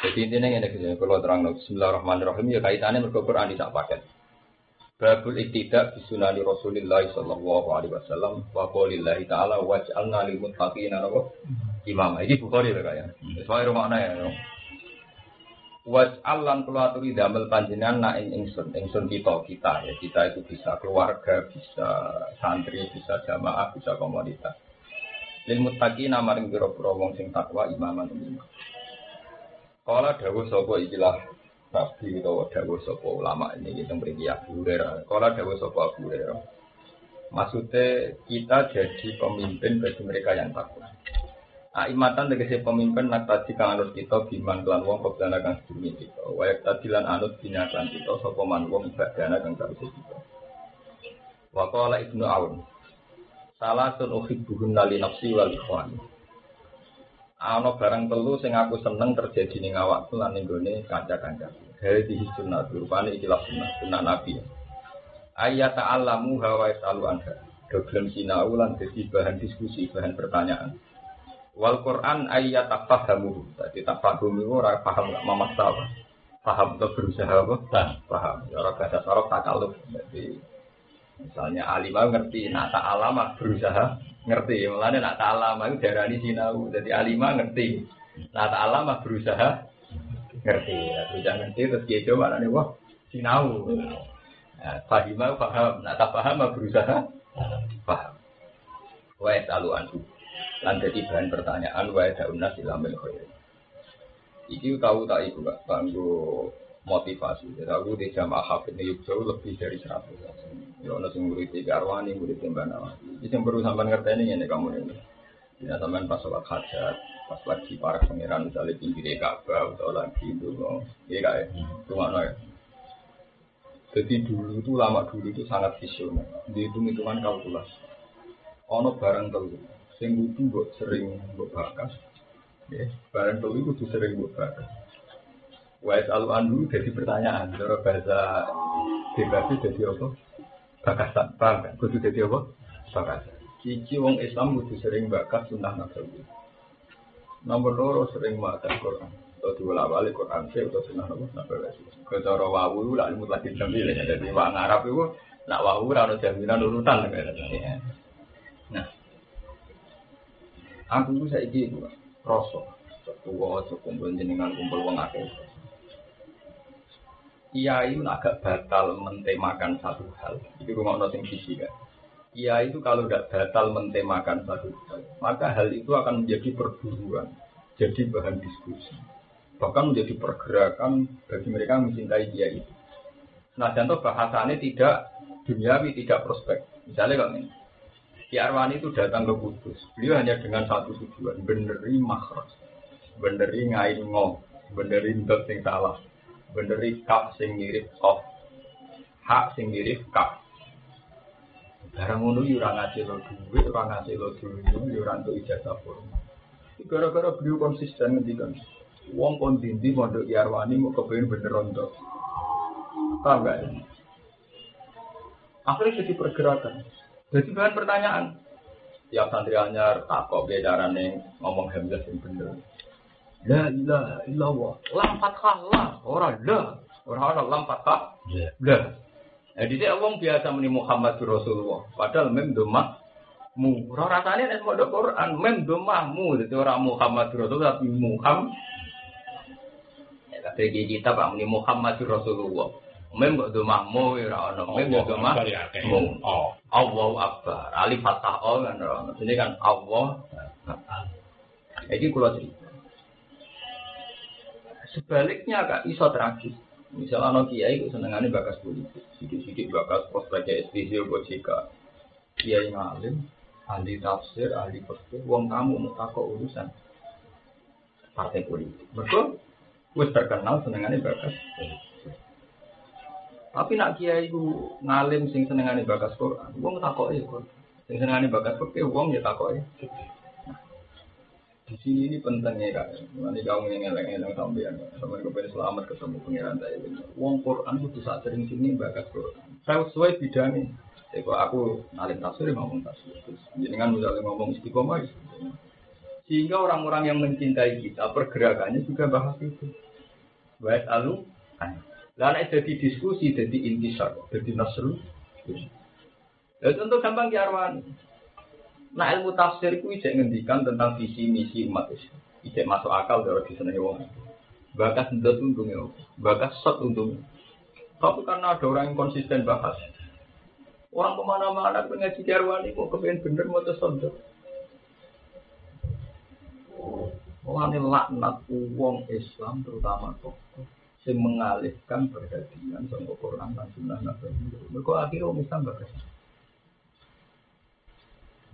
Jadi intinya ini gitu, kalau terang Bismillahirrahmanirrahim ya kaitannya mereka Quran tidak pakai. Babul iktidak bisunani Rasulillah sallallahu alaihi wasallam wa qaulillahi ta'ala waj'alna lil muttaqina imam. Ini Bukhari ya kaya. Sesuai rumahnya ya. Waj'al lan kula aturi damel panjenengan na ing ingsun, ingsun kita kita ya. Kita itu bisa keluarga, bisa santri, bisa jamaah, bisa komunitas. Lil muttaqina maring pira-pira wong sing takwa imaman imam. Kala dawuh sapa ikilah Nabi utawa dawuh sapa ulama ini kita mriki Abu Hurairah. Kala dawuh sapa Abu Hurairah. Maksudnya kita jadi pemimpin bagi mereka yang takwa. Aimatan tegese pemimpin nak tadi kang anut kita biman kelan wong kebdana kang sedurunge kita. Wayak tadilan anut bina kelan kita sapa man wong ibadana kang kawise kita. Wa qala Ibnu Aun. Salah sun uhibbuhun li nafsi wal ikhwani ana barang telu sing aku seneng terjadi ning awakku lan ning gone kanca-kanca. Hadhihi sunnah rupane ikilah sunnah, sunnah Nabi. Ayat ta'allamu hawa yasalu anha. Doglem sinau lan dadi bahan diskusi, bahan pertanyaan. Wal Quran ayat tafahamu. Dadi tafahum iku ora paham gak masalah. Paham atau berusaha apa? Paham. Ya ora bahasa sorok takaluf. Jadi misalnya alimah ngerti, nah ta'alama berusaha ngerti. Mulane nak ta'alama itu darani sinau. Jadi alima ngerti. Nak ta'alama berusaha ngerti. Berusaha ngerti terus dia coba nih wah sinau. Nah, fahima paham. Nak tak paham berusaha paham. Wa yasalu anhu lan jadi bahan pertanyaan wa yada'unna silamil khair iki tahu tak ibu gak kanggo motivasi. Jadi aku di jamaah hafid ini lebih dari 100 Ya ono sing murid tiga arwani, murid tiga nawati. Itu yang perlu sampean ngerti ini kamu ini. Ya sampean pas sholat hajat, pas lagi para pangeran misalnya pinggir Ka'bah atau lagi itu, iya kayak cuma ya. Jadi dulu itu lama dulu itu sangat visioner. Dihitung hitungan kalkulasi. Ono barang telu, sing butuh buat sering buat bakas. Ya, barang telu itu sering buat bakas. Wais alu andu jadi pertanyaan. Cara bahasa bebas jadi apa? Bakasan. Paham kan kudu dadi apa? Bakasan. Cici wong Islam kudu sering bakas sunnah nabawi nomor loro sering maca Quran. Atau dua balik Quran sih atau sunnah nabawi kecara wawu lah ilmu lagi jamil ya jadi wong Arab itu nak wawu ora jaminan urutan. Nah. Aku saya itu rosok tua kumpul jenengan kumpul wong akeh Kiai itu agak batal mentemakan satu hal. Itu rumah sing sisi kan. Kiai itu kalau tidak batal mentemakan satu hal, maka hal itu akan menjadi perburuan, jadi bahan diskusi, bahkan menjadi pergerakan bagi mereka yang mencintai kiai itu. Nah, contoh bahasanya tidak duniawi, tidak prospek. Misalnya kalau ini, Ki Arwani itu datang ke Kudus, beliau hanya dengan satu tujuan, beneri makros, beneri ngain ngom, beneri dot yang beneri kap sing mirip of hak sing mirip kap barang ngono yo ora ngasih lo duit ora ngasih lo duit yo ora entuk ijazah formal. Gara-gara beliau konsisten ngendikan wong kon dindi mondok Yarwani mau kepengin bener untuk paham gak? Ini akhirnya jadi pergerakan. Jadi bahan pertanyaan tiap santri anyar takok bedarane ngomong hamzah sing bener La ilaha illallah. Lam fathah la, ora la. Ora ana lam fathah. La. Jadi dia wong biasa muni Muhammad Rasulullah. Padahal mem domah mu. Ora rasane nek mau Quran mem domahmu. Jadi ora Muhammad Rasulullah tapi Muhammad. Ya kata kita Pak muni Muhammad Rasulullah. Mem kok domahmu ora ana. Mem kok domah. Oh. Allahu Akbar. Alif fathah oh kan. Ini kan Allah. Jadi kalau cerita. Sebaliknya kak iso tragis. Misalnya anak kiai itu senengannya bakas politik, sidik-sidik bakas prospeknya SPC buat jika kiai ngalim, ahli tafsir, ahli fikih, uang kamu mau takut urusan partai politik. Betul? Wes terkenal senengannya bakas. Tapi nak kiai itu ngalim sing senengane bakas Quran, wong takoke Quran. Sing senengane bakas Quran, wong ya takoke. Di sini ini pentingnya kan. Nanti kamu yang ngeleng-ngeleng sampai kepengen selamat ketemu pengiran saya. Wong Quran itu saat sering sini bakas Quran. Saya sesuai bidangnya. Jadi kok aku ngalim tafsir ngomong tafsir. Jadi kan misalnya ngomong istiqomah, istiqomah. Sehingga orang-orang yang mencintai kita pergerakannya juga bahas itu. Baik alu, lalu jadi diskusi, jadi intisar, jadi nasrul. Ya contoh gampang ya Arwani. Nah ilmu tafsir itu ijek ngendikan tentang visi misi umat Islam. Ijek masuk akal dari disenangi wong. Bakas ndot untungnya, bakas set untungnya. Tapi karena ada orang yang konsisten bahas, orang ke mana-mana ngaji jarwani kok kepengen bener mau tersondok. Orang laknat uang Islam terutama tokoh yang mengalihkan perhatian sama Quran dan Sunnah Nabi. Mereka akhirnya Islam bakas.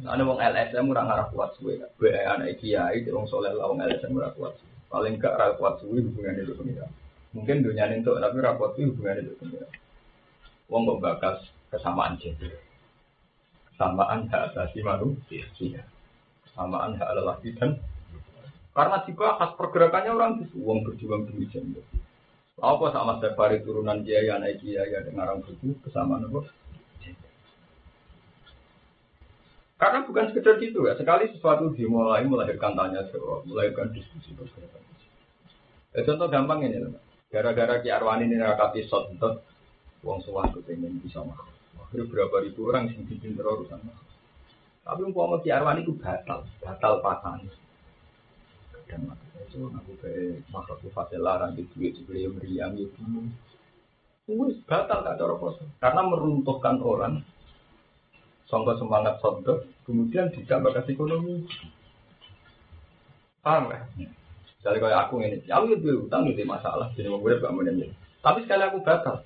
Ada wong LSM ora ngarah kuat suwe. Be anak kiai wong soleh lah wong LSM ora kuat. Paling gak ora kuat suwe hubungannya itu pengira. Mungkin dunia itu tapi ora kuat suwe hubungannya itu pengira. Wong kok bakas kesamaan gender. Kesamaan hak asasi manusia. Kesamaan hak lelaki dan karena dibahas pergerakannya orang itu uang berjuang demi gender. Apa sama Stefari turunan kiai anak kiai ada ngarang buku kesamaan apa? Karena bukan sekedar gitu ya, sekali sesuatu dimulai melahirkan tanya jawab, melahirkan diskusi bergerak. Ya, contoh gampang ini, gara-gara Ki Arwani ini rakati shot untuk uang suah kepengen bisa makhluk. Akhirnya berapa ribu orang yang bikin terorusan Tapi umpama Ki Arwani itu batal, batal pasangan. Dan makanya itu aku kayak makhluk fasil larang di duit sebelum meriam ya bingung. batal gak cara Karena meruntuhkan orang Sangka semangat sondo, kemudian tidak bakas ekonomi. Paham ya? Misalnya kayak aku ini, aku itu utang itu masalah, jadi mau gue gak mau Tapi sekali aku batal,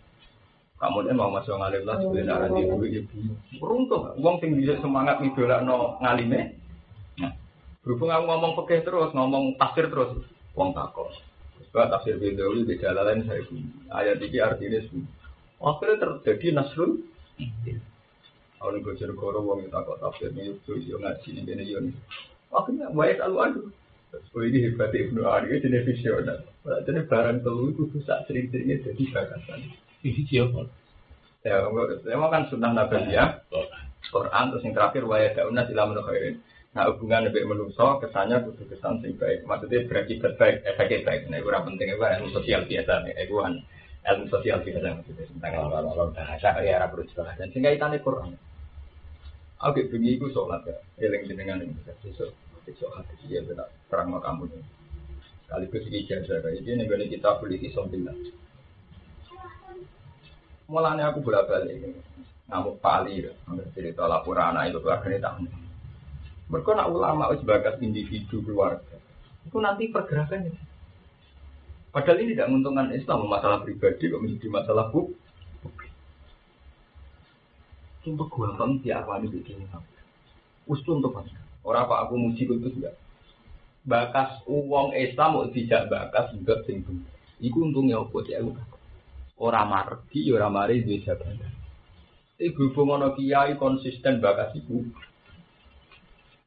kamu dia mau masuk ngalim lah, sebenarnya darah di duit ibu. Beruntung, uang sing bisa semangat ngidola no ngalime. Nah, berhubung aku ngomong pekeh terus, ngomong tafsir terus, uang takut. Sebab tafsir Bedawi beda lain saya pun. Ayat ini artinya semua. Akhirnya terjadi nasrul. Kalau nih bocor koro wong itu kok tafsir nih itu yo ngaji nih bene yo nih. Akhirnya wae lalu aduh. Oh ini hebat Ibnu Ari itu jenis visioner. Jadi barang telu itu bisa sering-seringnya jadi bagasan. Ini siapa? Ya, memang kan sunnah nabi ya. Quran terus yang terakhir waya daunah sila khairin. Nah hubungan lebih menuso kesannya kudu kesan sing baik. Maksudnya berakibat baik, efeknya baik. Nah itu penting itu ilmu sosial biasa nih. Itu ilmu sosial biasa maksudnya tentang kalau bahasa ya Arab dan sehingga itu Quran. Aku bengi iku sholat ya, eling jenengan ini besok besok hati dia benar terang kamu ini. Sekaligus ini jasa kayak ini nih kita beli isombilah. Mulanya aku bolak balik ini, ngamuk pali ya, cerita laporan itu keluarga tak. Mereka nak ulama sebagai individu keluarga, itu nanti pergerakannya. Padahal ini tidak menguntungkan Islam, masalah pribadi kok menjadi masalah publik. Sumpah gampang diawali begini. Us untuk apa? Orang apa aku muji itu juga. Bakas uang Islam mau tidak bakas juga sing Iku untungnya apa ya Orang margi, orang mari di jabatan. Tapi berhubung ono kiai konsisten bakas iku.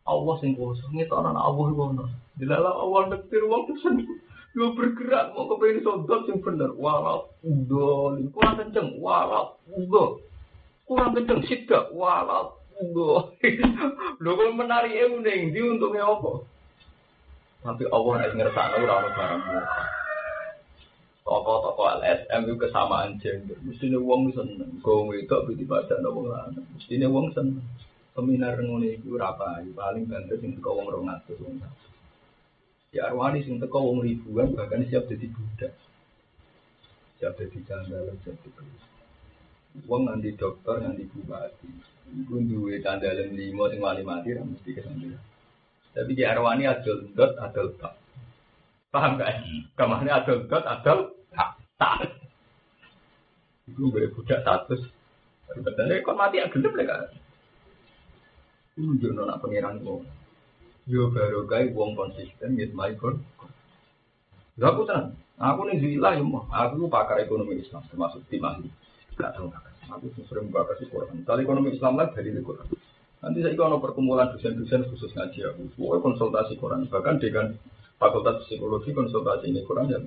Allah sing kuasa ngetonan Allah iku ono. Dilalah Allah nektir wong seneng. Yo bergerak mau kepengen sodot sing bener. Walau udah, kurang kenceng. Walau udah kurang kenceng sidak walau lho kok menari ning ndi untungnya apa tapi Allah nek ngersakno ora ono barang Toko-toko LSM itu kesamaan gender. Mestinya uang seneng. Kau itu bisa baca nopo lanang. Mestinya uang seneng. Seminar ngono itu apa? Paling banter sing teko wong 200 wong. Ya arwani sing teko wong ribuan bahkan siap jadi budak. Siap jadi janggal, siap jadi Wong nanti dokter, nanti bupati. Iku duwe tandalen limo sing wali mati ra mesti kesampeyan. Tapi di arwani adol dot adol tak. Paham gak? Kamane adol dot adol tak. Tak. Iku boleh budak status. Betulnya kok mati ya gelap lah kan. Itu nak pengiran kok. Yo baru kai wong konsisten gitu mai kon. Gak aku tenang. Aku nih zila ya mah. Aku pakar ekonomi Islam termasuk tim ahli. Gak tahu. Aku sering bakas di Quran. Misalnya ekonomi Islam lah dari Quran. Nanti saya ikut perkumpulan dosen-dosen khusus ngaji aku. Pokoknya konsultasi Quran. Bahkan dengan fakultas psikologi konsultasi ini Quran ya.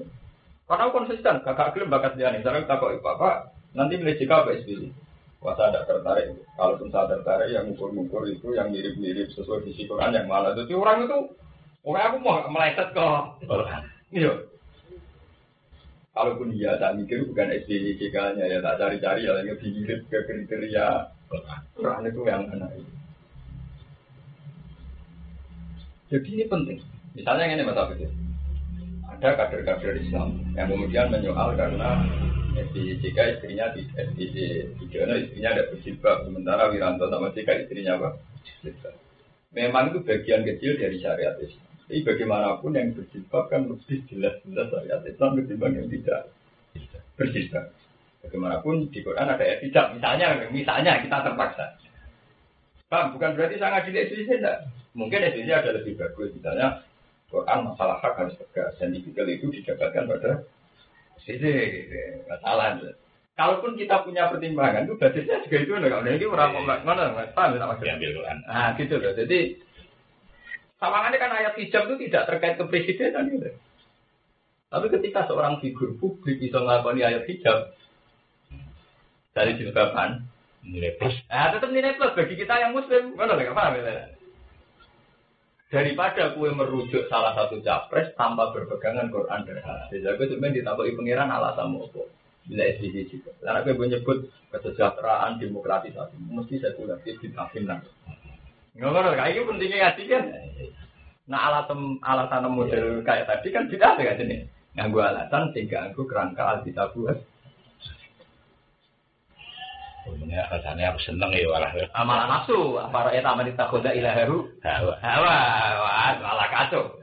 Karena konsisten, kakak klaim bakat dia nih. Sekarang kita kok Pak, nanti milih jika apa SBY. Wah saya tidak tertarik. Kalaupun saya tertarik, yang ngukur-ngukur itu yang mirip-mirip sesuai visi Quran yang malah. Jadi orang itu, orang aku mau meleset kok. Iya. Kalaupun iya, tak mikir bukan SBY JK-nya ya tak cari-cari ya yang mirip ke kriteria Quran itu yang mana Jadi ini penting. Misalnya ini Mas Abid. Ada kader-kader Islam yang kemudian menyoal karena SBY istrinya di SBY istrinya ada berjilbab sementara Wiranto sama JK istrinya apa? Memang itu bagian kecil dari syariat Islam. Jadi bagaimanapun yang berjilbab kan lebih jelas-jelas syariat Islam ketimbang yang tidak berjilbab. Bagaimanapun di Quran ada ayat tidak. Misalnya, misalnya kita terpaksa. Bang, bukan berarti saya ngaji SBC enggak. Mungkin SBC ada lebih bagus. Misalnya Quran masalah hak harus tegas dan tipikal itu didapatkan pada SBC. Masalah. Kalaupun kita punya pertimbangan itu basisnya juga itu. Nah, ini orang mana mana paham ya maksudnya? Nah, gitu loh. Jadi Sawangannya kan ayat hijab itu tidak terkait kepresidenan gitu. Tapi ketika seorang figur publik bisa melakukan ayat hijab dari jilbaban, nilai plus. Nah, tetap nilai plus bagi kita yang muslim. Mana nggak paham ya? Daripada kue merujuk salah satu capres tanpa berpegangan Quran dan hadis. Jadi aku cuma ditakuti pangeran alasan apa? Bila SDG juga. Karena gue menyebut kesejahteraan, demokratisasi, mesti saya kuliah di finang. Ngono kayak ini pentingnya ngaji kan. Nah alasan alasan model kayak tadi kan tidak ada kan ini. Nganggu alasan sehingga aku kerangka alkitab buat. Ini alasannya aku seneng ya walah. Amalan nafsu, para eta aman ditakoda ilaharu. Hawa, hawa, malah kacau.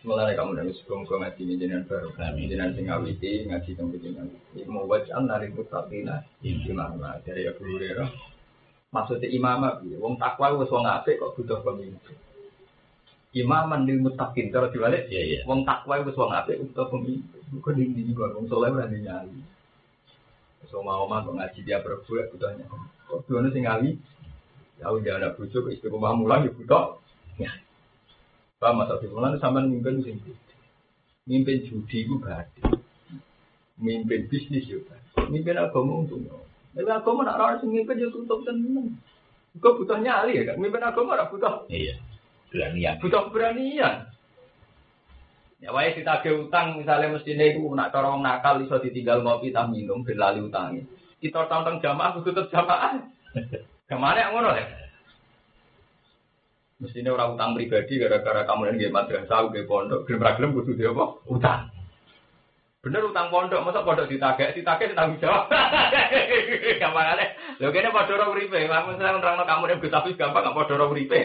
Semuanya kamu dari sebelum kau ngaji ini jenengan baru, jenengan sing ngawiti ngaji kamu jenengan. Iku mau wajah dari putratina, imam dari Abu Hurairah. Maksudnya imam apa? Wong takwa wis wong apik kok butuh pemimpin. Imaman lil muttaqin cara diwalik. Iya iya. Wong takwa wis wong apik butuh pemimpin. Kok di ndi kok wong saleh ora nyali. So mau mah kok ngaji dia berbuat butuhnya. Kok duwane sing ngali? Ya udah ada bojo kok istiqomah mulang ya butuh. Ya. Pak Mas Abi Mulan sampean mimpin sing mimpin judi ku badhe. Mimpin bisnis yo. Mimpin agama untung. Tapi agama nak ora sing mimpin yo tutup tenan. Kok butuh nyali ya kan? Mimpin agama ora butuh. Iya. Beranian. Butuh keberanian. Ya wae ditagih utang misalnya mestine iku nak cara nakal iso ditinggal ngopi tah minum ben lali utange. Kita tantang jamaah kudu tetep jamaah. Ke mana ngono ya? Mestinya orang utang pribadi gara-gara kamu dan gak madrasah, gak pondok, gelem ra gelem kudu dia apa? Utang. Bener utang pondok, masa pondok ditagih, ditagih tanggung jawab. Gampangane. Lho kene padha ora uripe, kamu seneng nerangno kamu nek tapi gampang gak padha ora uripe.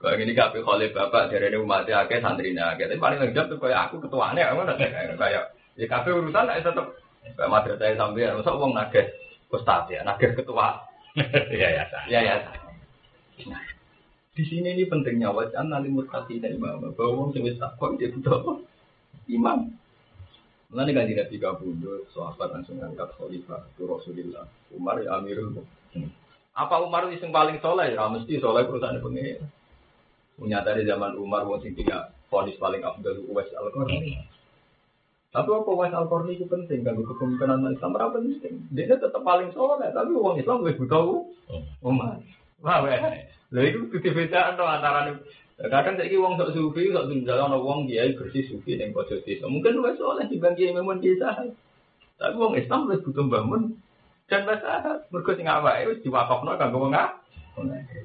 Kalau ini kafe oleh bapak dari ini umat akeh santrinya akeh, tapi paling lengkap tuh kayak aku ketuanya, kamu nanti kayak ya kafe urusan lah tetap kayak madrasah sampai, masa uang nagih ustad ya, nagih ketua. Iya ya. Ya ya. Nah, di sini ini pentingnya wajah nanti mutasi dan imam bahwa orang yang takwa dia butuh? Imam. Nanti kan tidak tiga puluh sahabat langsung angkat khalifah itu Rasulullah Umar ya Amirul Mukminin. Apa Umar itu yang paling soleh? Ya mesti soleh perusahaan pengen. Punya dari zaman Umar wong sing tiga ponis paling abdul Uwais al Qarni. Tapi apa Uwais al Qarni itu penting kan kepemimpinan Islam berapa penting. Dia tetap paling soleh tapi uang Islam lebih butuh Umar. Wah. Lha iku kudu bedaan to antara kadang saiki wong sok sufi, sok jalan ana wong kiai bersih sufi ning pojok desa. Mungkin luwes oleh dibanding kiai memon desa. Tapi wong Islam wis butuh bangun dan bahasa mergo sing awake wis diwakafno kanggo wong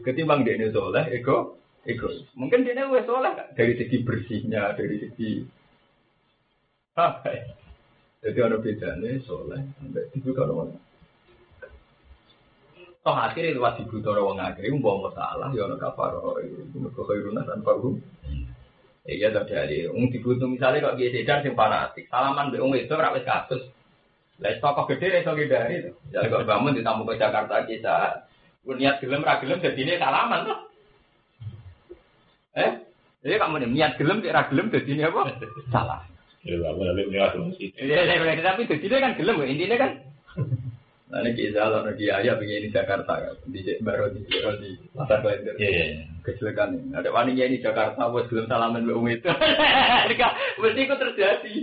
Ketimbang dia soleh, ego, ego. Mungkin dia wis soleh dari segi bersihnya, dari segi apa ya? Jadi ada bedanya soleh sampai dibuka orang Toh akhirnya lewat ibu toro wong akhirnya mau masalah ya ono kafaro itu mergo khairuna tanpa hu. Iya tak jadi. Wong dibutuh misalnya kok dia sedang sing fanatik. Salaman mbek wong itu ora wis kasus. Lah tokoh gede iso ngindari to. Jadi kok bangun ditamu ke Jakarta kita. Niat gelem ra gelem dadine salaman tuh. Eh? Jadi kamu nih niat gelem ra gelem dadine apa? Salah. Ya, tapi. Iya, iya, iya, tapi jadi kan gelem intinya kan. Nah, ini kisah lo di ayah begini Jakarta kan, di baru di di pasar Klender. Iya, iya. iya. Kecelakaan ini. Ada wanita di Jakarta, bos belum salaman mbak itu. Mereka mesti itu terjadi.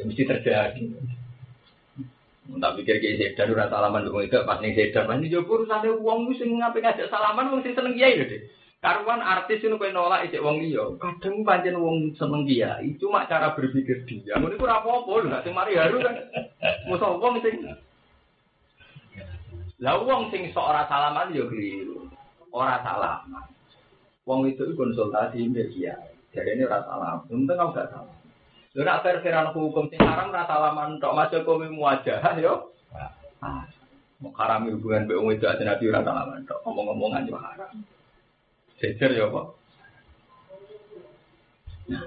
Ya mesti terjadi. Tak pikir kayak sedan ora salaman mbak itu pas ning sedan, pas ning jopo urusane wong wis sing ngape ngajak salaman sing seneng kiai Dik. Karuan artis itu kowe nolak isik wong liya. Kadang pancen wong seneng kiai, cuma cara berpikir dia. Ngono iku apa-apa lho, sing mari haru kan. Musa wong sing Lah wong sing ora salaman yo keliru. Ora salaman. Wong itu konsultasi mbek kiai. Jadi ini ora salam. Untung kau gak salah. Lho nek fair-fairan hukum sing haram ora salaman tok masuk kowe muwajah yo. Ah. Mau haram hubungan wong itu aja nabi ora salaman tok. Ngomong-ngomongan yo haram. Jejer ya. Nah,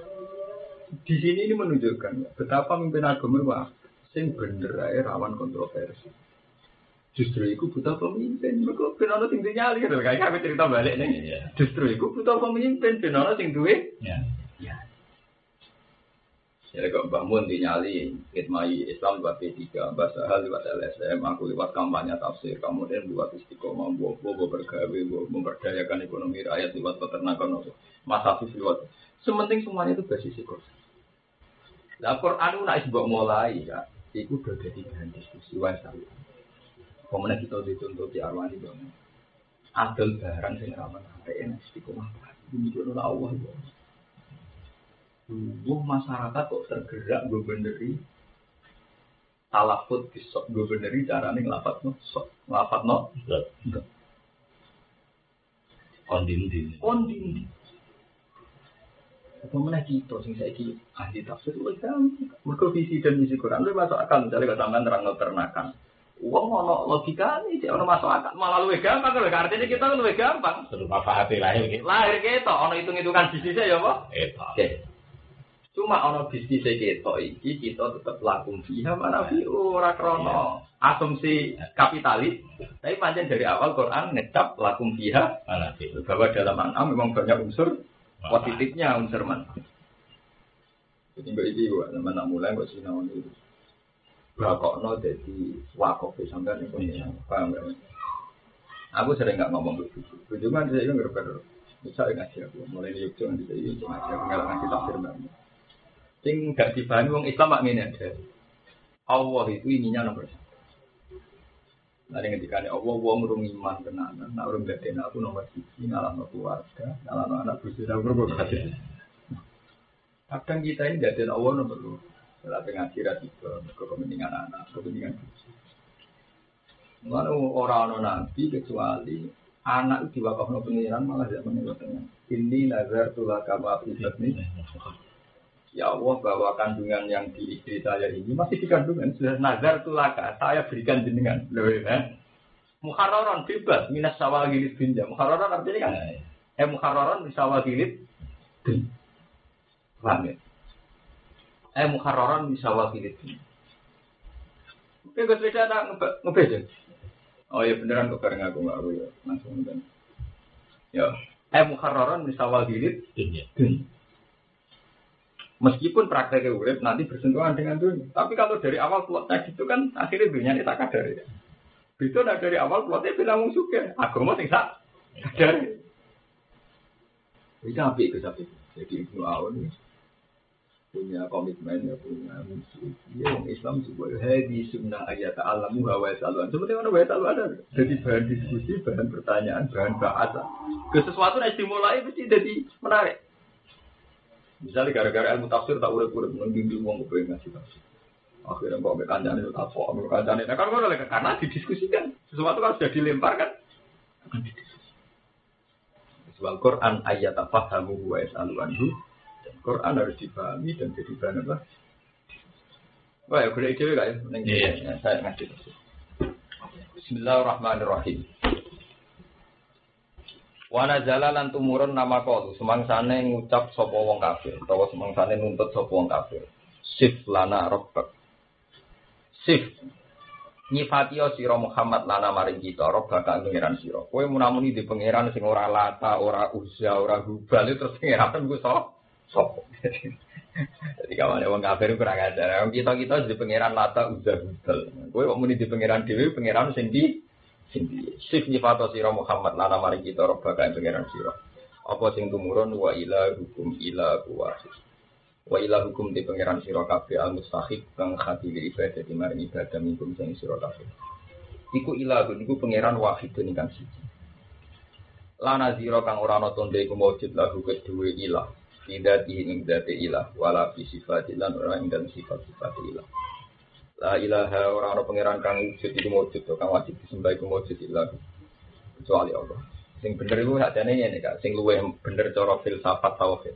di sini ini menunjukkan betapa pemimpin agama wah, sing bener ae rawan kontroversi. Justru itu butuh pemimpin. Mereka ben ana sing nyali gitu. Kayak kami cerita balik nih. Iya. Justru itu butuh pemimpin ben ana sing duwe Ya. Ya kok Mbah Mun dinyali khidmai Islam lewat P3, Mbah Sahal lewat LSM, aku lewat kampanye tafsir, kemudian lewat istiqomah, bobo bergawe, bobo memberdayakan ekonomi rakyat lewat peternakan, Mas Afif lewat. Sementing semuanya itu basis Quran. Lah Quran itu nak sebab mulai ya, itu udah jadi bahan diskusi sekali. Kemudian kita dituntut di arwani dong. Adil barang sing sampai enak istiqomah. Ini juga Allah ya. Wah masyarakat kok tergerak gue beneri talafut bisok gue beneri caranya ngelafat no sok ngelafat no Kondindi. kondisi apa mana kita sing saya ahli tafsir kan mereka visi dan misi Quran lu masuk akal. Misalnya kalau sampean terang ternakan uang ono logika nih cek ono masuk akal malah lu gampang kalau artinya kita lu gampang. Terus apa hati lahir gitu. lahir kita ono hitung hitungan bisnisnya ya pak. Oke. Cuma ono bisnis kita iki kita tetap lakum fiha mana fi ora krono asumsi kapitalis. Tapi panjang dari awal Quran ngecap lakum fiha Mana sih? bahwa dalam an'am memang banyak unsur positifnya unsur man. Jadi mbak iki gua nak mulai gua sinau itu. Bakokno jadi wakaf sampai nih punya paham gak? Aku sering nggak ngomong begitu. Cuma saya nggak berber. Bisa ngaji aku mulai di Yogyakarta itu aku nggak ngaji tafsir banget. Sing nggak dipahami wong Islam mak ngene ada. Allah itu ininya nomor satu. Nanti ketika ini Allah wong urung iman tenanan, nak urung gak aku nomor siji ngalah keluarga, ngalah anak bujuk dan berbuat kasih. Kadang kita ini gak Allah nomor dua. Setelah ngaji rasiko, ke kepentingan anak, kepentingan bujuk. Mulane ora ana nabi kecuali anak diwakafno pengiran malah tidak menurutnya. Ini nazar tulah kama nih. Ya Allah bahwa kandungan yang di istri saya ini masih di kandungan sudah nazar tulaka saya berikan jenengan. Loh ya. Muharraron bebas minas sawal gilit binja. Muharraron artinya kan eh muharraron minas sawal gilit bin. Paham ya? Eh muharraron minas sawal gilit bin. Oke, gue beda tak ngebeda. Oh iya beneran kok bareng aku nggak aku ya langsung kan. Ya, eh muharraron minas sawal gilit Dunia. bin. Meskipun prakteknya urip nanti bersentuhan dengan dunia. Tapi kalau dari awal plotnya gitu kan akhirnya dunia ini tak ya. Itu nah dari awal plotnya bilang wong suka. Agama sing tak kadar. Itu api itu tapi. Jadi Ibnu Aun punya komitmen ya punya misi. Dia orang Islam juga hadi sunnah ayat alamu hawa saluan. Seperti mana wa saluan ada. Jadi bahan diskusi, bahan pertanyaan, bahan bahasa. Ke sesuatu yang dimulai mesti jadi menarik. Misalnya gara-gara ilmu tafsir tak urip-urip membimbing wong kepengen ngasih tafsir. Akhirnya kok ambek kancane itu tak kok ambek kancane. Nah kan kok oleh karena didiskusikan. Sesuatu kan sudah dilempar kan akan didiskusi. Soal Quran ayat fahamu wa yasalu anhu. Dan Quran harus dipahami dan jadi bahan apa? Wah, ya boleh ide gak ya? Iya. ya, saya ngasih. Bismillahirrahmanirrahim. Wana lan tumurun nama kalu semangsane ngucap sapa wong kafir utawa semangsane nuntut sapa wong kafir. Sif lana rabbak. Sif nyifatio sira Muhammad lana maring kita rabbak kang pangeran sira. Kowe munamuni di pangeran sing ora lata, ora uzza, ora hubal terus pangeran ku so sapa. Jadi kawan wong kafir kurang ajar. Kita kita di pangeran lata udah budal. Kowe kok muni di pangeran dewi pangeran sing sif nyifato sira Muhammad lana mari kita roba kan pangeran sira. Apa sing tumurun wa ila hukum ila kuwasis. Wa ila hukum di pangeran sira kabeh al mustahik kang hati li ibadah di mari ibadah minkum sing sira kabeh. Iku ila iku pangeran wahid ingkang siji. Lana zira kang ora ana tonde iku maujud lahu kedue ilah. Tidak ing dati ilah wala fi sifat lan ora dalam sifat-sifat ilah. La ilaha ora ana pangeran kang wujud iku maujud kang wajib disembah iku maujud ilah. Kecuali Allah. Sing bener iku sakjane ngene Kak, sing luwih bener cara filsafat tauhid.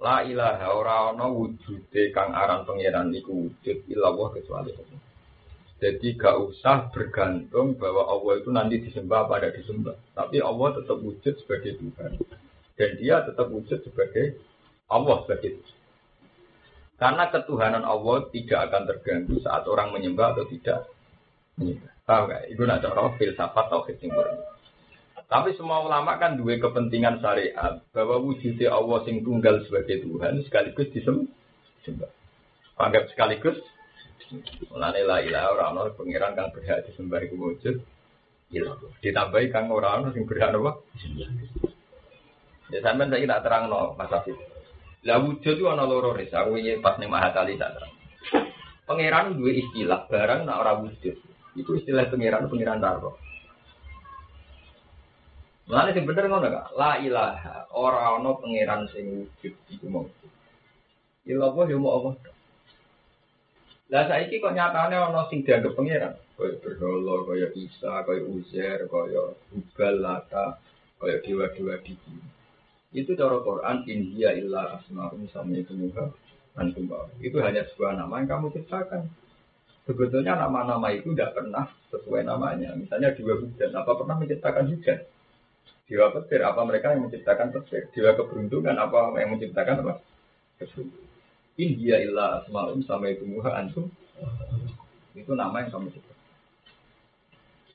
La ilaha ora ana wujude kang aran pangeran iku wujud ilah kecuali Allah. Jadi gak usah bergantung bahwa Allah itu nanti disembah pada disembah. Tapi Allah tetap wujud sebagai Tuhan. Dan dia tetap wujud sebagai Allah sebagai Tuhan. Karena ketuhanan Allah tidak akan terganggu saat orang menyembah atau tidak menyembah. Tahu gak? Itu nak cara filsafat atau sing Tapi semua ulama kan dua kepentingan syariat bahwa wujudnya Allah sing tunggal sebagai Tuhan sekaligus disembah. Anggap sekaligus Mulane la ilaha ora ana pangeran kang berhak disembah iku wujud. Ditambahi kang ora ana sing berhak apa? Ya sampean saiki tak terangno Mas Afif. Lah wujud itu ana loro ris. Aku iki pas ning Mahatali tak terang. Pangeran duwe istilah barang nak ora wujud. Itu istilah pangeran pangeran daro. Mulane sing bener ngono gak? La ilaha ora ana pangeran sing wujud iku mau. Ilah apa yo mau apa? Lah saiki kok nyatane ana sing dianggap pangeran, kaya berhala, kaya Isa, kaya Uzair, kaya Ubal, Lata, kaya dewa-dewa Itu cara Quran India illa asma'un sama itu muka antum Itu hanya sebuah nama yang kamu ciptakan. Sebetulnya nama-nama itu tidak pernah sesuai namanya. Misalnya dewa hujan, apa pernah menciptakan hujan? Dewa petir, apa mereka yang menciptakan petir? Dewa keberuntungan, apa yang menciptakan apa? India illa asma'un sama itu muha antum. Itu nama yang kamu sebut.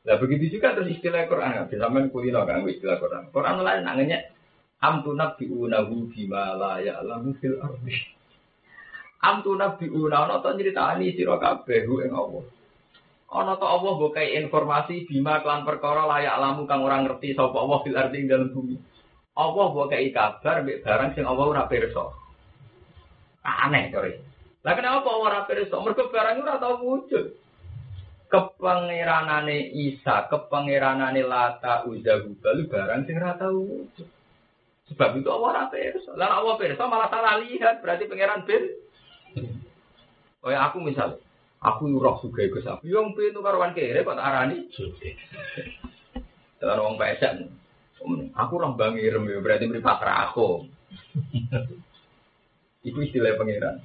Nah begitu juga terus istilah Quran. Bisa main kulino kan istilah Quran. Quran lain namanya amtu nabiunahu bima la ya'lamu fil ardi. Amtu nabiuna ana to nyritani sira kabeh ing Allah. Ana to Allah mbok informasi bima kelan perkara layak lamu kang ora ngerti sapa Allah fil ardi dalam bumi. Allah mbok kabar mbek barang sing Allah ora pirsa. Aneh coy. Lah kenapa ora pirsa? Mergo barang ora tau wujud. Kepangeranane Isa, kepangeranane Lata, Uzza, Hubal barang sing ora tau wujud. Sebab itu Allah ora pirsa. Lah Allah pirsa malah salah lihat, berarti pangeran bin. Oh ya aku misal, aku roh suga iku sapi. Yo pintu karuan kere kok tak arani. Dalam wong pesek. Aku roh bangirem berarti mripat aku. Itu istilah pangeran.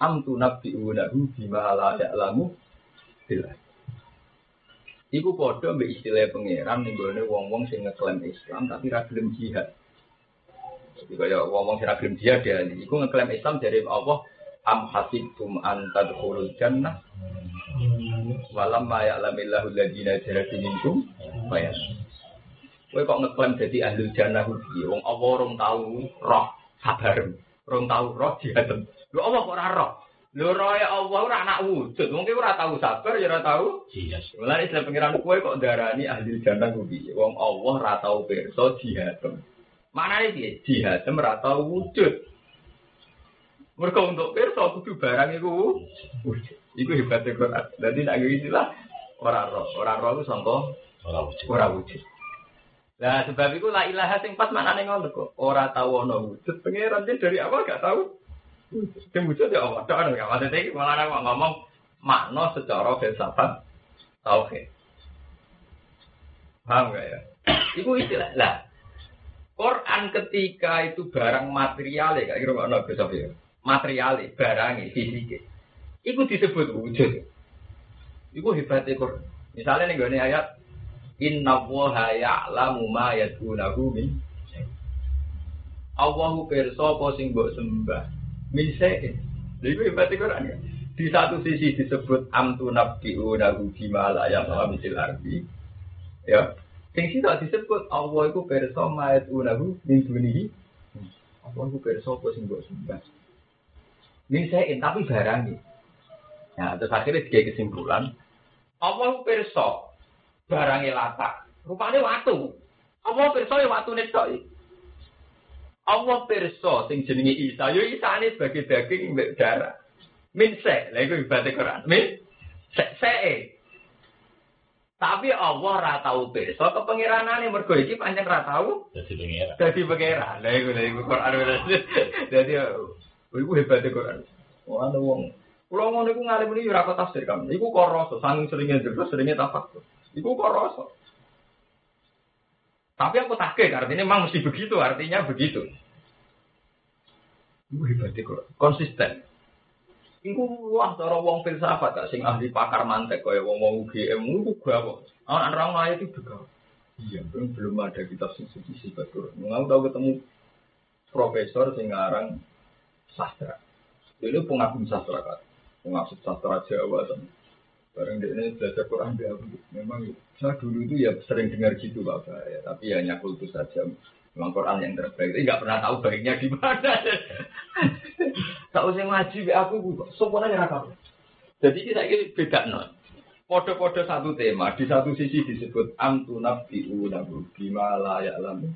Amtu nabi unahu bima la ya'lamu bila. Iku podo mbek istilah pangeran ning gone wong-wong sing ngeklaim Islam tapi ra gelem jihad. Jadi kaya wong-wong sing ra gelem jihad ya iku ngeklaim Islam dari Allah am hasibtum an tadkhulul jannah walam ma ya'lamillahu alladziina jahadu minkum bayas. Kowe kok ngeklaim jadi ahli jannah wong Allah ora tau roh sabar. Rong tahu roh jihadem. Lho Allah kok roh? Lho roh ya Allah ora anak wujud. Mungkin ora tahu sabar ya ora tahu. Iya. Mulane istilah pengiran kue kok darani ahli jannah kuwi. Wong Allah ora tahu pirsa jihadem. Mana ini jihadem ora tahu wujud. Mereka untuk pirsa kudu barang iku wujud. Iku hebatnya Quran. Jadi nak istilah ora roh. Ora roh itu sangka ora wujud. Ora wujud. Nah, sebab itu la ilaha sing pas maknane ngono kok. Ora tau ana wujud pangeran dari awal gak tahu. Sing wujud ya Allah. Tok gak maksudnya iki malah ngomong makna secara filsafat tauhid. Paham gak ya? Iku istilah. Lah, Quran ketika itu barang material ya, kira ngono filsafat ya. Material barang fisik. Iku disebut wujud. Iku hebatnya Quran. Misalnya nih ayat Inna woha ya'lamu ma yad'unahu min Allahu pirsa apa sing mbok sembah Lha iku hebat Quran ya. Di satu sisi disebut amtu nabbi'unahu bima la ya'lamu fil ardi. Ya. Sing sitok disebut Allah iku pirsa ma yad'unahu min dunihi. Allah iku pirsa apa sing mbok sembah. Tapi barangnya. Nah, terus akhirnya dia kesimpulan, Allah perso barangnya lata. Rupanya waktu. Allah perso ya waktu tok. Allah perso sing jenenge Isa, yo Isa ini sebagai daging mbek darah. Min se, lha iku ibadah Quran. Min se, se. Tapi Allah ra tau perso kepengiranane mergo iki pancen ra tau Jadi pengira. dadi pengiran. Lha iku lha iku Quran. Dadi iku hebat Quran. Wah, ana wong Kulo ngono iku ngalim ini ora tafsir kan. Iku kok rasa, saking seringnya terus seringnya tafakkur. Iku kok rasa. Tapi aku takut, artinya memang mesti begitu, artinya begitu. Iku hebat kok, konsisten. Iku wah cara wong filsafat gak sing ahli pakar mantek kaya wong-wong UGM iku gawe. Ana orang lain itu juga. Iya, belum belum ada kitab sing suci sifat Quran. Mau tahu ketemu profesor sing ngarang sastra. Ini pengagum sastra kan mengaksud sastra Jawa dan bareng dia ini belajar Quran dia memang saya dulu itu ya sering dengar gitu pak ya tapi ya hanya kultus saja memang Quran yang terbaik itu nggak pernah tahu baiknya di mana tak usah ngaji aku semuanya raka jadi kita ini beda non Podo-podo satu tema, di satu sisi disebut amtu nabdi'u nabu bima la ya'lamu.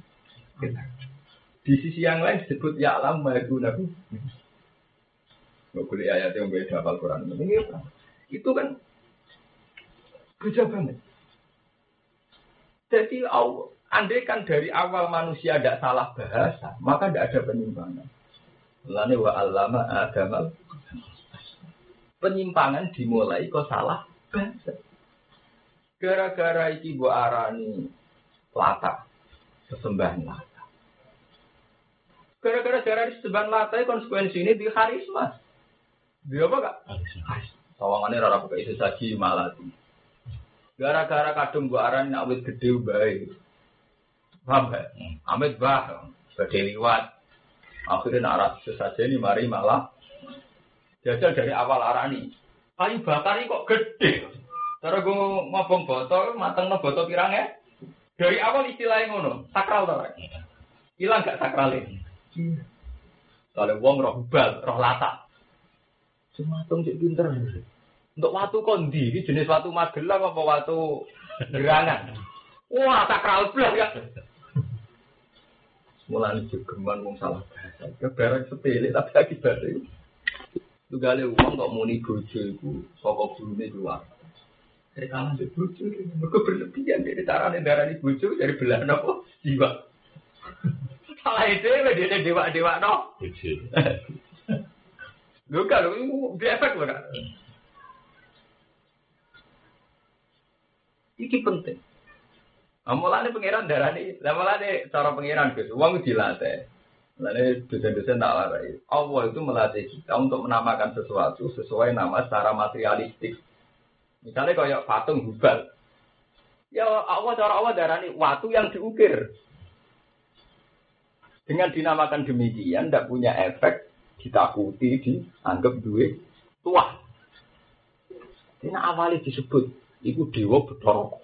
Di sisi yang lain disebut ya'lam ma nabu Nggak boleh ayat yang beda hafal Quran. Ini? Itu kan beda banget. Jadi andai kan dari awal manusia tidak salah bahasa, maka tidak ada penyimpangan. Lalu wa allama adamal penyimpangan dimulai kok salah bahasa. Gara-gara iki bu arani lata, sesembahan lata. Gara-gara darah sesembahan lata konsekuensi ini di karisma. Dia apa kak? Sawangannya rara pakai itu saji malah Gara-gara kadung gua aran awet gede baik. Paham gak? Amit bah, sebagai liwat. Akhirnya naras sesaji ini mari malah. Jajal dari awal arani. Kayu bakar ini kok gede. Cara gue ngobong botol, mateng no botol pirangnya. Dari awal istilahnya ngono, sakral tau Hilang gak sakralnya? Kalau wong roh bal, roh latak. Sematung cek pinter. Untuk waktu kondi, ini jenis waktu magelang apa waktu gerangan. Wah, sakral belas ya. Mulai jogeman wong salah bahasa. Kebarang sepele tapi akibatnya. Itu gale uang kok muni bojo iku saka gurune keluar. Dari kalah di bojo, mereka berlebihan dari carane darani bojo dari belah nopo jiwa. Salah itu dia dewa-dewa no. Lho kan, itu di efek lho kan. Iki penting. Amulane pangeran darani, amulane cara pangeran Gus, wong dilatih. Lalu dosen-dosen tak larai. Allah itu melatih kita untuk menamakan sesuatu sesuai nama secara materialistik. Misalnya kayak patung hubal. Ya Allah cara Allah darani waktu yang diukir. Dengan dinamakan demikian, tidak punya efek ditakuti, dianggap duit tua. Ini awalnya disebut, itu dewa bedorok.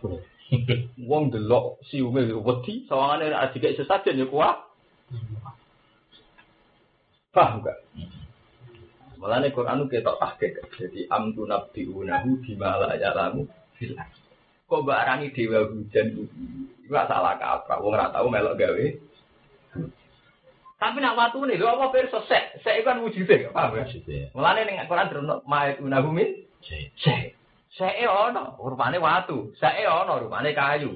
Wong delok siume wedi, sawangane nek dikek sesajen ya kuat. Paham gak? Mulane Quran ketok tahqiq. Jadi am tu nabdiunahu bima la ya'lamu fil Kok barani dewa hujan itu? Iku salah kaprah. Wong ora tau melok gawe tapi nak waktu nih, lo apa perso sek, sek kan wujudnya, paham ya? Mulane ning Quran terus ma'et unahumin, sek, sek e ono, rupane watu, sek e ono, rupane kayu.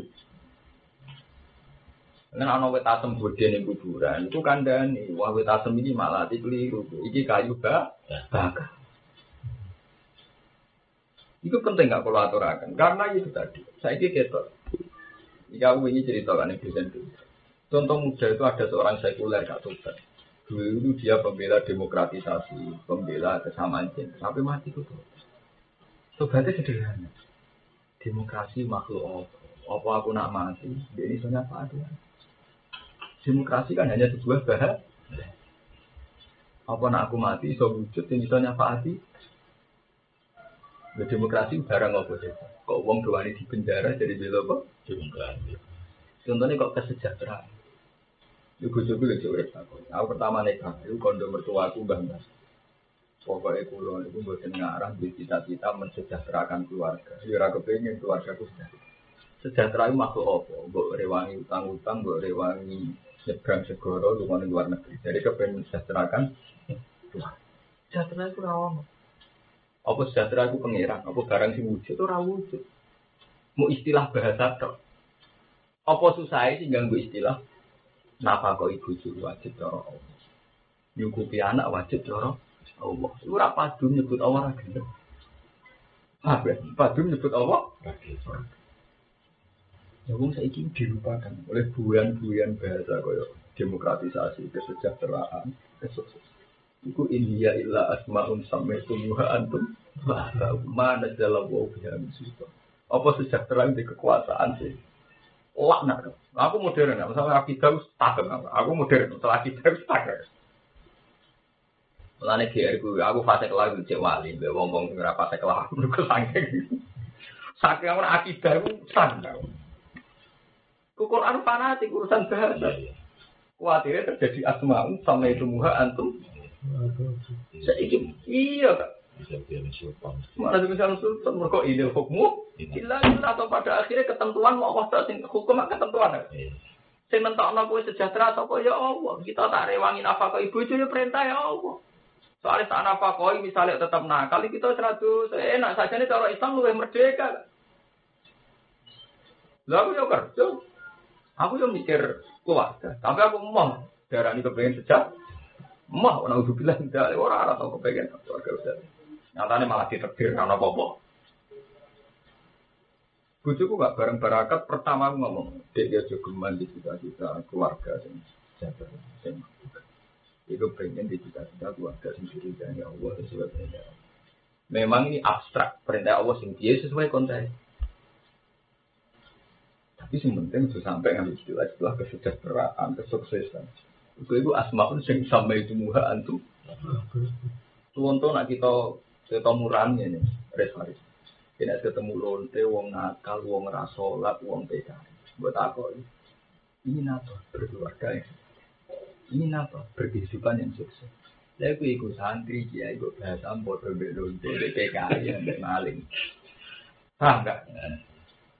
Kan ana wit asem bodhe ning kuburan, itu kandhane, wah wit asem ini malah dikeliru, iki kayu ba, bakar. Itu penting gak kalau aturakan, karena itu tadi, saya ini ketok. Jika aku ini cerita kan, itu Contoh muda itu ada seorang sekuler Kak Tobat. Dulu dia pembela demokratisasi, pembela kesamaan jenis. Sampai mati itu. Tobatnya sederhana. Demokrasi makhluk apa? Apa aku nak mati? Dia ini soalnya apa ada? Demokrasi kan hanya sebuah bahas. Apa nak aku mati, so wujud, ini soalnya apa hati? Demokrasi barang apa sih? Kok uang dua ini di penjara jadi bela apa? Demokrasi. Contohnya kok kesejahteraan. Ibu coba lagi urip aku. Aku pertama nikah, itu kondo mertua aku mbah mbah. Pokoknya kulo itu buatan ngarang di cita-cita mensejahterakan keluarga. Ya ora kepengin keluarga ku sejahtera. Sejahtera itu maksud apa? Mbok rewangi utang-utang, mbok rewangi nyebrang segoro lumayan luar negeri. Jadi kepengen mensejahterakan keluarga. Sejahtera itu rawon. Apa sejahtera itu pengiran? Apa barang sing wujud? Itu wujud. Mau istilah bahasa tok. Apa susah sih ganggu istilah? Napa kok ibu wajib cara Allah? Nyukupi anak wajib cara Allah. Lu ora padu nyebut Allah ra gelem. Apa? Padu nyebut Allah? Ya wong saiki dilupakan oleh buyan-buyan bahasa kaya demokratisasi, kesejahteraan, kesuksesan. Iku India illa asmaun sampai tumuha antum mana dalam wau biha musibah. Apa sejahtera di kekuasaan sih? Laknat. Aku modern, misalnya akidah takut aku modern, setelah akidah takut. Mulane GR ku aku fase kelah cek wali, mbek wong-wong sing ora fase kelah aku saking. Saking ora akidah ku sandang. Ku Quran fanatik urusan bahasa. Kuatirnya terjadi asma'un sama itu muha antum. Saiki iya kak. Mana bisa sultan mereka ini hukummu. Gila atau pada akhirnya ketentuan mau Allah sing hukum ketentuan. Sing nentokno kowe sejahtera sapa ya Allah. Kita tak rewangi nafkah ibu itu ya perintah ya Allah. Soalnya apa koi misalnya tetap nakal, kita seratus enak saja nih kalau Islam lebih merdeka. Lalu ya kerja, aku yang mikir keluarga, tapi aku mau darah ini kepengen sejak, mau orang udah bilang tidak, orang arah tau kepengen keluarga udah. Nyatanya malah diterbir karena apa-apa. Bujuku gak bareng barakat pertama aku ngomong, dia juga di cita-cita keluarga sing sejahtera, sing itu pengen di cita-cita keluarga sendiri dan ya Allah sesuai perintah. Memang ini abstrak perintah Allah sing dia sesuai konteks. Tapi yang penting itu sampai ngambil istilah-istilah kesejahteraan, kesuksesan. Itu itu asmaun sing sampai itu muha antum. Tuh nak kita kita murahnya nih, res Kita ketemu lonte, wong nakal, wong rasolat, wong PKI. Buat apa ini? Nato berkeluarga ya. Ini apa? Berkehidupan yang sukses. Saya aku ikut santri, ya ikut bahasa bodoh belum, PKI yang maling. Paham nggak?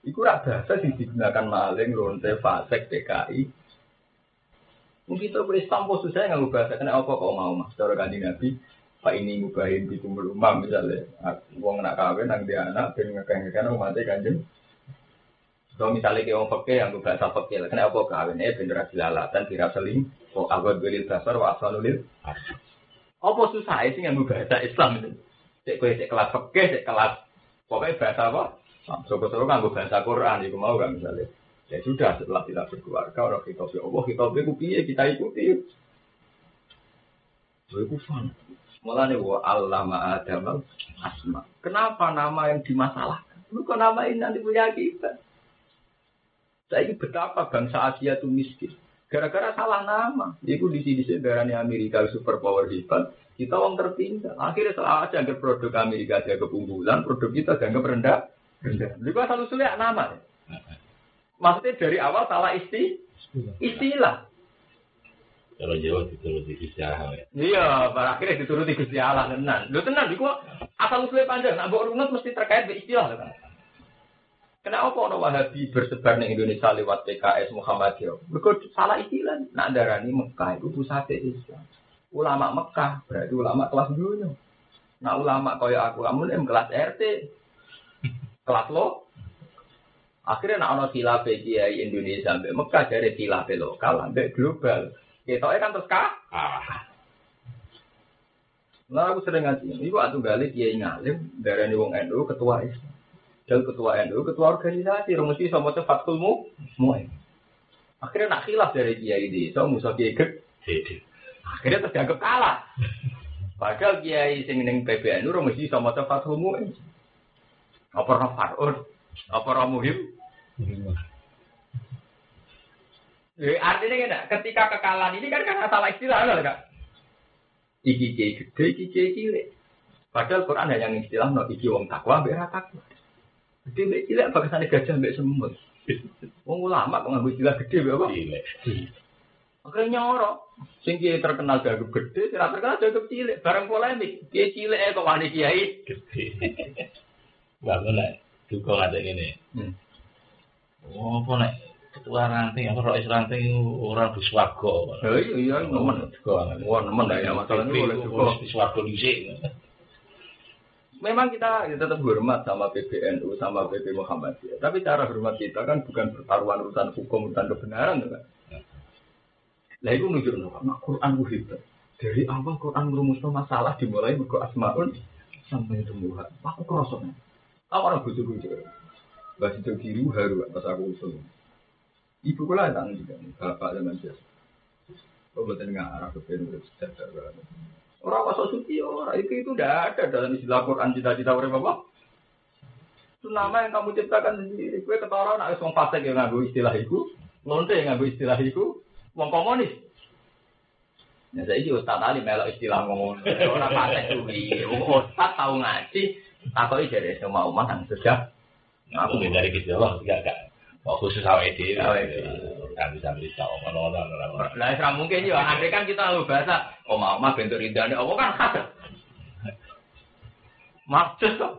Iku rak bahasa yang digunakan maling, lonte, fasek, PKI. Mungkin itu Islam khusus saya nggak bahasa kena apa kok mau mas? Cara kanji Nabi, Pak ini ngubahin di kumpul rumah misalnya, uang nak kawin, nang dia anak, ben ngekang-ngekang umatnya kanjeng. Kalau misalnya kayak orang fakir yang bahasa fakir, kena apa kawin? Eh bener dilalatan, tidak seling. Oh, agak belil dasar, wa asalulil. Apa susah sih yang bahasa Islam itu? Cek kue cek kelas fakir, cek kelas pokoknya bahasa apa? Soko-soko kan bahasa Quran, itu mau gak misalnya? Ya sudah, setelah kita berkeluarga, orang kita ya Allah, kita piye, kita ikuti. Itu fun. Malah nih, wa allama adam asma. Kenapa nama yang dimasalahkan? Lu kok nama ini nanti punya kita? Saya ini betapa bangsa Asia itu miskin. Gara-gara salah nama. Itu di sini darahnya Amerika super power hebat. Kita orang tertinggal. Akhirnya salah aja anggap produk Amerika dia keunggulan, produk kita dianggap rendah. Rendah. Juga selalu sulit nama. Maksudnya dari awal salah isti, istilah. Kalau Jawa dituruti Gusti Allah ya. Iya, pada akhirnya dituruti Gusti Allah tenan. Lho tenan iku asal usulnya panjang, nak mbok runut mesti terkait dengan istilah kan. Kenapa orang Wahabi bersebar di Indonesia lewat PKS Muhammadiyah? Mereka salah istilah. Nak darani Mekah itu pusat Islam. Ulama Mekah berarti ulama kelas dunia. Nah ulama kaya aku, kamu yang kelas RT, kelas lo. Akhirnya nak ono khilaf kiai Indonesia sampai Mekah dari khilaf lokal sampai global. Kita kan terus kah? Ah, Nah aku sering ngaji. Iku atuh balik kiai ngalim darani wong NU ketua Islam. Dan ketua NU, ketua organisasi, rumusi sama itu fakulmu, semua. Akhirnya nak khilaf dari kiai desa, musuh kiai gede. Jadi, Akhirnya terdianggap kalah. Padahal kiai sing ning PBNU rumusi sama itu fakulmu. Apa ora farun? Apa ora muhim? Eh, artinya kan, ketika kekalahan ini kan karena salah istilah, kan? Kak? Iki kiai gede, iki kiai cilik. Padahal Quran hanya istilah no iki wong takwa, ra takwa. Gede mbek cilik bagaimana gajah mbek semut. Wong ulama kok nganggo istilah gede mbek apa? gile. Akhirnya nyorok. Sing kiai terkenal dianggap gede, sing ra terkenal dianggap cilik. Bareng polemik. Kiai cilik eh kok wani kiai. Gede. Bangun lah. Duka ada ini. Hmm. Oh, apa nek ketua ranting apa rois ranting orang di swarga. Ya iya iya nemen. Wah nemen dah ya masalahnya boleh juga. di swarga dhisik. Memang kita tetap hormat sama PBNU sama PP Muhammadiyah. Tapi cara hormat kita kan bukan pertaruhan urusan hukum urusan kebenaran kan. Lah itu nunjuk nah, Quran itu. Dari awal Quran merumuskan masalah dimulai mergo asmaun sampai tumbuhan. Aku kerosok. Aku orang bujuk-bujuk. Bahasa itu kiri haru pas aku usul. Ibu kula tang juga bapak zaman biasa. Oh betul nggak arah ke PBNU sejahtera. Orang wasok suci orang itu itu tidak ada dalam istilah Quran cita-cita orang apa. Itu nama yang kamu ciptakan sendiri. Kue ketawa nak wong fasik yang nganggo istilah itu, lonte yang nganggo istilah itu, wong komunis. Nah saya juga ustaz tadi melok istilah ngomong orang fasik kuwi. Wong ustaz tahu ngaji, takoki dari semua umat yang sejak. Aku dari Gusti Allah enggak enggak. Oh, khusus awake dhewe. Awake dhewe. Kan bisa bisa ngono-ngono. Lah ora mungkin ya, andai kan kita tahu bahasa omah omah bentuk ridane apa kan. Maksud kok.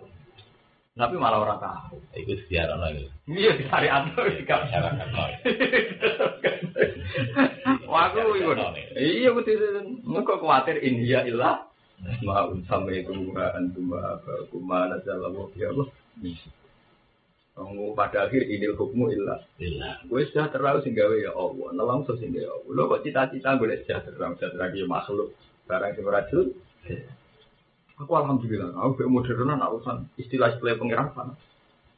Tapi malah orang tahu. Iku diarano iku. Iya di hari anu juga. Masyarakat no. Wah aku iku. Iya aku Engko kuwatir India ilah maun sampai itu antum apa kumana jalan ya Allah. Kamu pada akhir idil hukmu. Lillah. Gue sejahtera sing gawe ya Allah. Nelong so sing gawe ya Allah. Lo kok cita-cita gue sejahtera, sejahtera dia makhluk. Barang sing racun. Aku alhamdulillah, aku be modernan urusan istilah-istilah pengiran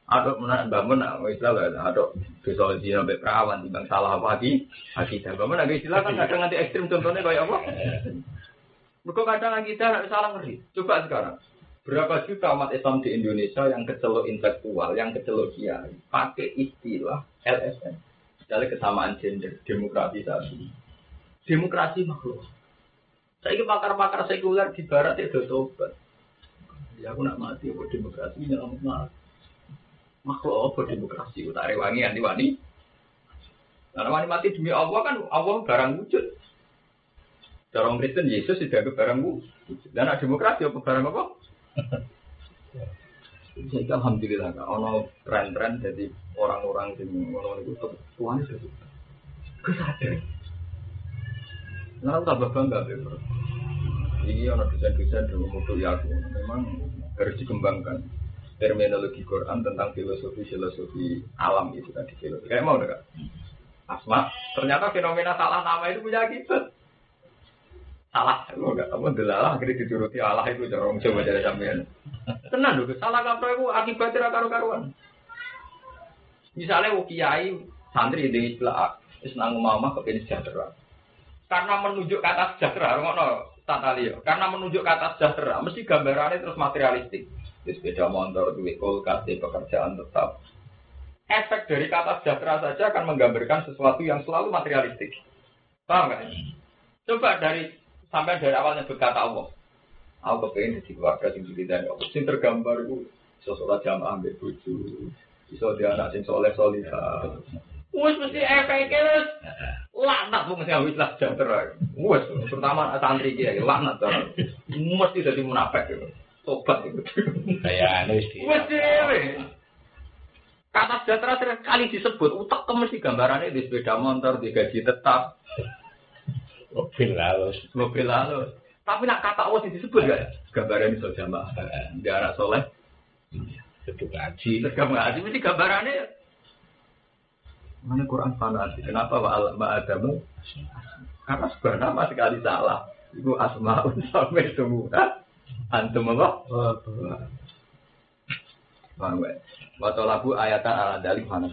Ada menak bangun, nah, istilah lah, ada besok dia sampai perawan, timbang salah apa lagi, kita bangun ada istilah kan kadang nanti ekstrim contohnya kayak apa? Mereka kadang kita salah ngeri. Coba sekarang, berapa juta umat Islam di Indonesia yang kecelok intelektual, yang kecelok kiai, pakai istilah LSM, dari kesamaan gender, demokratisasi, demokrasi makhluk. Saya ini pakar-pakar sekuler di barat itu tobat. Ya aku nak mati apa demokrasi nyelamat mati. Makhluk apa demokrasi? Utare wangi anti wani. Karena wani mati demi Allah kan Allah barang wujud. Orang Kristen Yesus tidak ke barang wujud. Dan demokrasi apa barang apa? Jadi alhamdulillah kan ono tren-tren jadi orang-orang yang ngono itu tuan itu kesadar. Nah, aku tambah bangga deh, bro. Ini ada desain-desain dalam mutu ya aku. Memang harus dikembangkan terminologi Quran tentang filosofi-filosofi alam itu tadi filosofi. Kayak mau enggak? Asma, ternyata fenomena salah nama itu punya akibat. Salah, aku enggak kamu delalah akhirnya dituruti Allah itu cara orang coba jadi sampean. Tenang dong, salah kaprah itu akibatnya karu-karuan. Misalnya kiai santri di istilah Islam mama kepingin sejahtera karena menunjuk kata sejahtera, ngono tata liyo. Karena menunjuk kata sejahtera, mesti gambarannya terus materialistik. Di sepeda motor, duit kulkas, di pekerjaan tetap. Efek dari kata sejahtera saja akan menggambarkan sesuatu yang selalu materialistik. Paham nggak? Coba dari sampai dari awalnya berkata Allah. Aku kepengen jadi keluarga yang dari Allah. Sing tergambar itu sosok jamaah ambil buju. Iso dia anak sing soleh solihah. Wes mesti efeknya wes laknat wong sing wis lah sejahtera. Wes terutama santri ki ya laknat to. Mesti dadi munafik. Tobat itu. Kayak anu wis. Wes dhewe. Kata sejahtera sering kali disebut utak mesti gambarannya di sepeda motor, di gaji tetap, Mobil halus. mobil halus. Tapi nak kata Allah disebut gak? Gambarannya iso jamaah. Anak soleh, Seduk ngaji. kamu ngaji mesti gambarannya Mana Quran fanatik? Kenapa wa ma adamu? Karena sebuah nama sekali salah. Itu asmaun sampai semua. Antum apa? Paham gak? Wa lagu ayatan ala dalik mana?